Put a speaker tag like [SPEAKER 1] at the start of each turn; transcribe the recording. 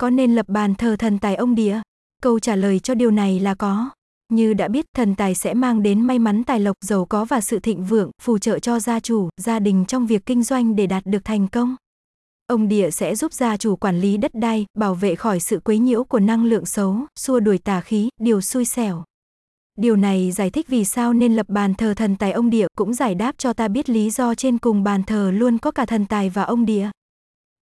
[SPEAKER 1] Có nên lập bàn thờ thần tài ông địa? Câu trả lời cho điều này là có. Như đã biết, thần tài sẽ mang đến may mắn tài lộc, giàu có và sự thịnh vượng, phù trợ cho gia chủ, gia đình trong việc kinh doanh để đạt được thành công. Ông địa sẽ giúp gia chủ quản lý đất đai, bảo vệ khỏi sự quấy nhiễu của năng lượng xấu, xua đuổi tà khí, điều xui xẻo. Điều này giải thích vì sao nên lập bàn thờ thần tài ông địa, cũng giải đáp cho ta biết lý do trên cùng bàn thờ luôn có cả thần tài và ông địa.